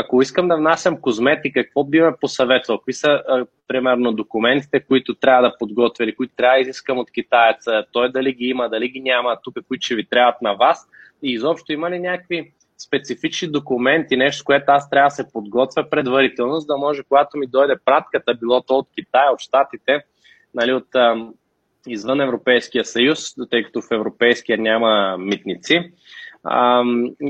ако искам да внасям козметика, какво би ме посъветвал? Какви са, примерно, документите, които трябва да подготвя или които трябва да изискам от китаеца? Той дали ги има, дали ги няма, тук, които ще ви трябват на вас? И изобщо има ли някакви специфични документи, нещо, което аз трябва да се подготвя предварително, за да може, когато ми дойде пратката, било то от Китай, от Штатите, нали, от извън Европейския съюз, тъй като в Европейския няма митници, а,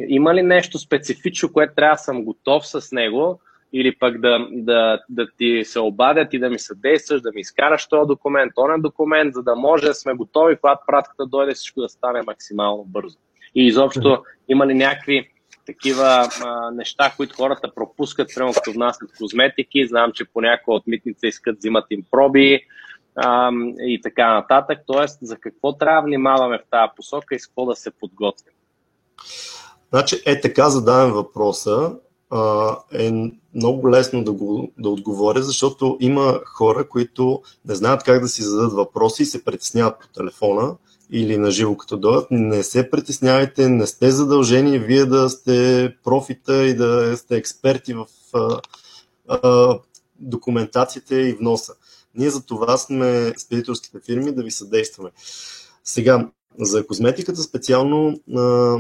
има ли нещо специфично, което трябва да съм готов с него, или пък да, да, да ти се обадят и да ми съдействаш, да ми изкараш този документ, онен документ, за да може да сме готови, когато пратката дойде, всичко да стане максимално бързо. И изобщо има ли някакви такива а, неща, които хората пропускат, прямо като внасят козметики. Знам, че понякога от митница искат, взимат им проби а, и така нататък. Тоест, за какво трябва да внимаваме в тази посока и с какво да се подготвим? Значи, е така задавам въпроса. Е много лесно да, го, да отговоря, защото има хора, които не знаят как да си зададат въпроси и се притесняват по телефона или на живо като дойдат, не се притеснявайте, не сте задължени вие да сте профита и да сте експерти в а, а, документацията и вноса. Ние за това сме спедиторските фирми да ви съдействаме. Сега, за козметиката специално а,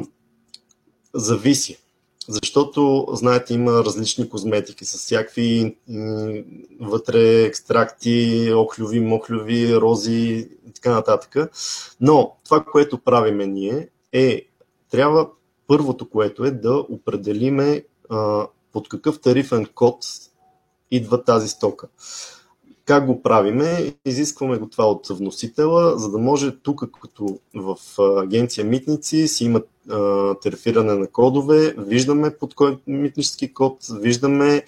зависи. Защото, знаете, има различни козметики с всякакви вътре екстракти, охлюви, мохлюви, рози и така нататък. Но това, което правиме ние е, трябва първото, което е да определиме а, под какъв тарифен код идва тази стока. Как го правиме? Изискваме го това от вносителя, за да може тук, като в агенция Митници, си имат тарифиране на кодове, виждаме под кой митнически код, виждаме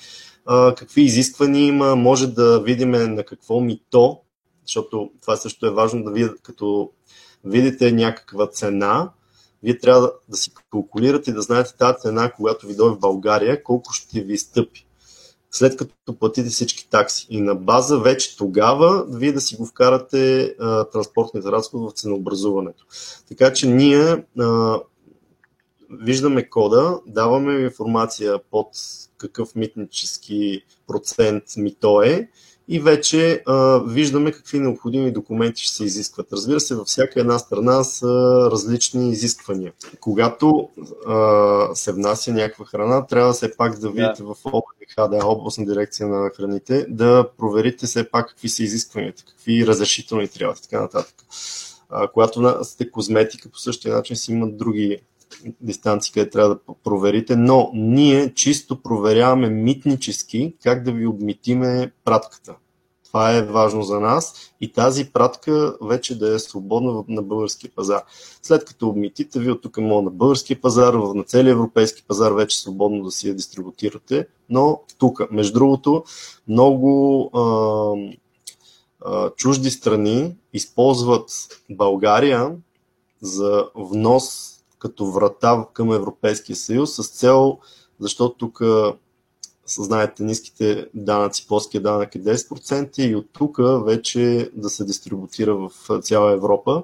а, какви изисквания има, може да видим на какво мито, защото това също е важно да видите, като видите някаква цена, вие трябва да си калкулирате и да знаете тази цена, когато ви дойде в България, колко ще ви стъпи след като платите всички такси. И на база вече тогава вие да си го вкарате а, транспортните разходи в ценообразуването. Така че ние а, виждаме кода, даваме информация под какъв митнически процент мито е и вече а, виждаме какви необходими документи ще се изискват. Разбира се, във всяка една страна са различни изисквания. Когато а, се внася някаква храна, трябва все пак да видите yeah. в ОБХ, да, областна дирекция на храните, да проверите все пак какви са изискванията, какви разрешителни трябва и така нататък. А, когато сте козметика, по същия начин си имат други дистанции, къде трябва да проверите, но ние чисто проверяваме митнически как да ви обмитиме пратката. Това е важно за нас и тази пратка вече да е свободна на българския пазар. След като обмитите, вие от тук може на българския пазар, на целия европейски пазар вече свободно да си я дистрибутирате, но тук, между другото, много а, а, чужди страни използват България за внос като врата към Европейския съюз с цел, защото тук знаете, ниските данъци, плоския данък е 10% и от тук вече да се дистрибутира в цяла Европа.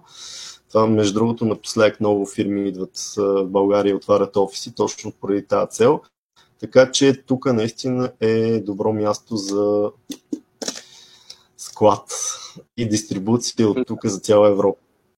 Това, между другото, напоследък много фирми идват в България и отварят офиси точно поради тази цел. Така че тук наистина е добро място за склад и дистрибуция от тук за цяла Европа.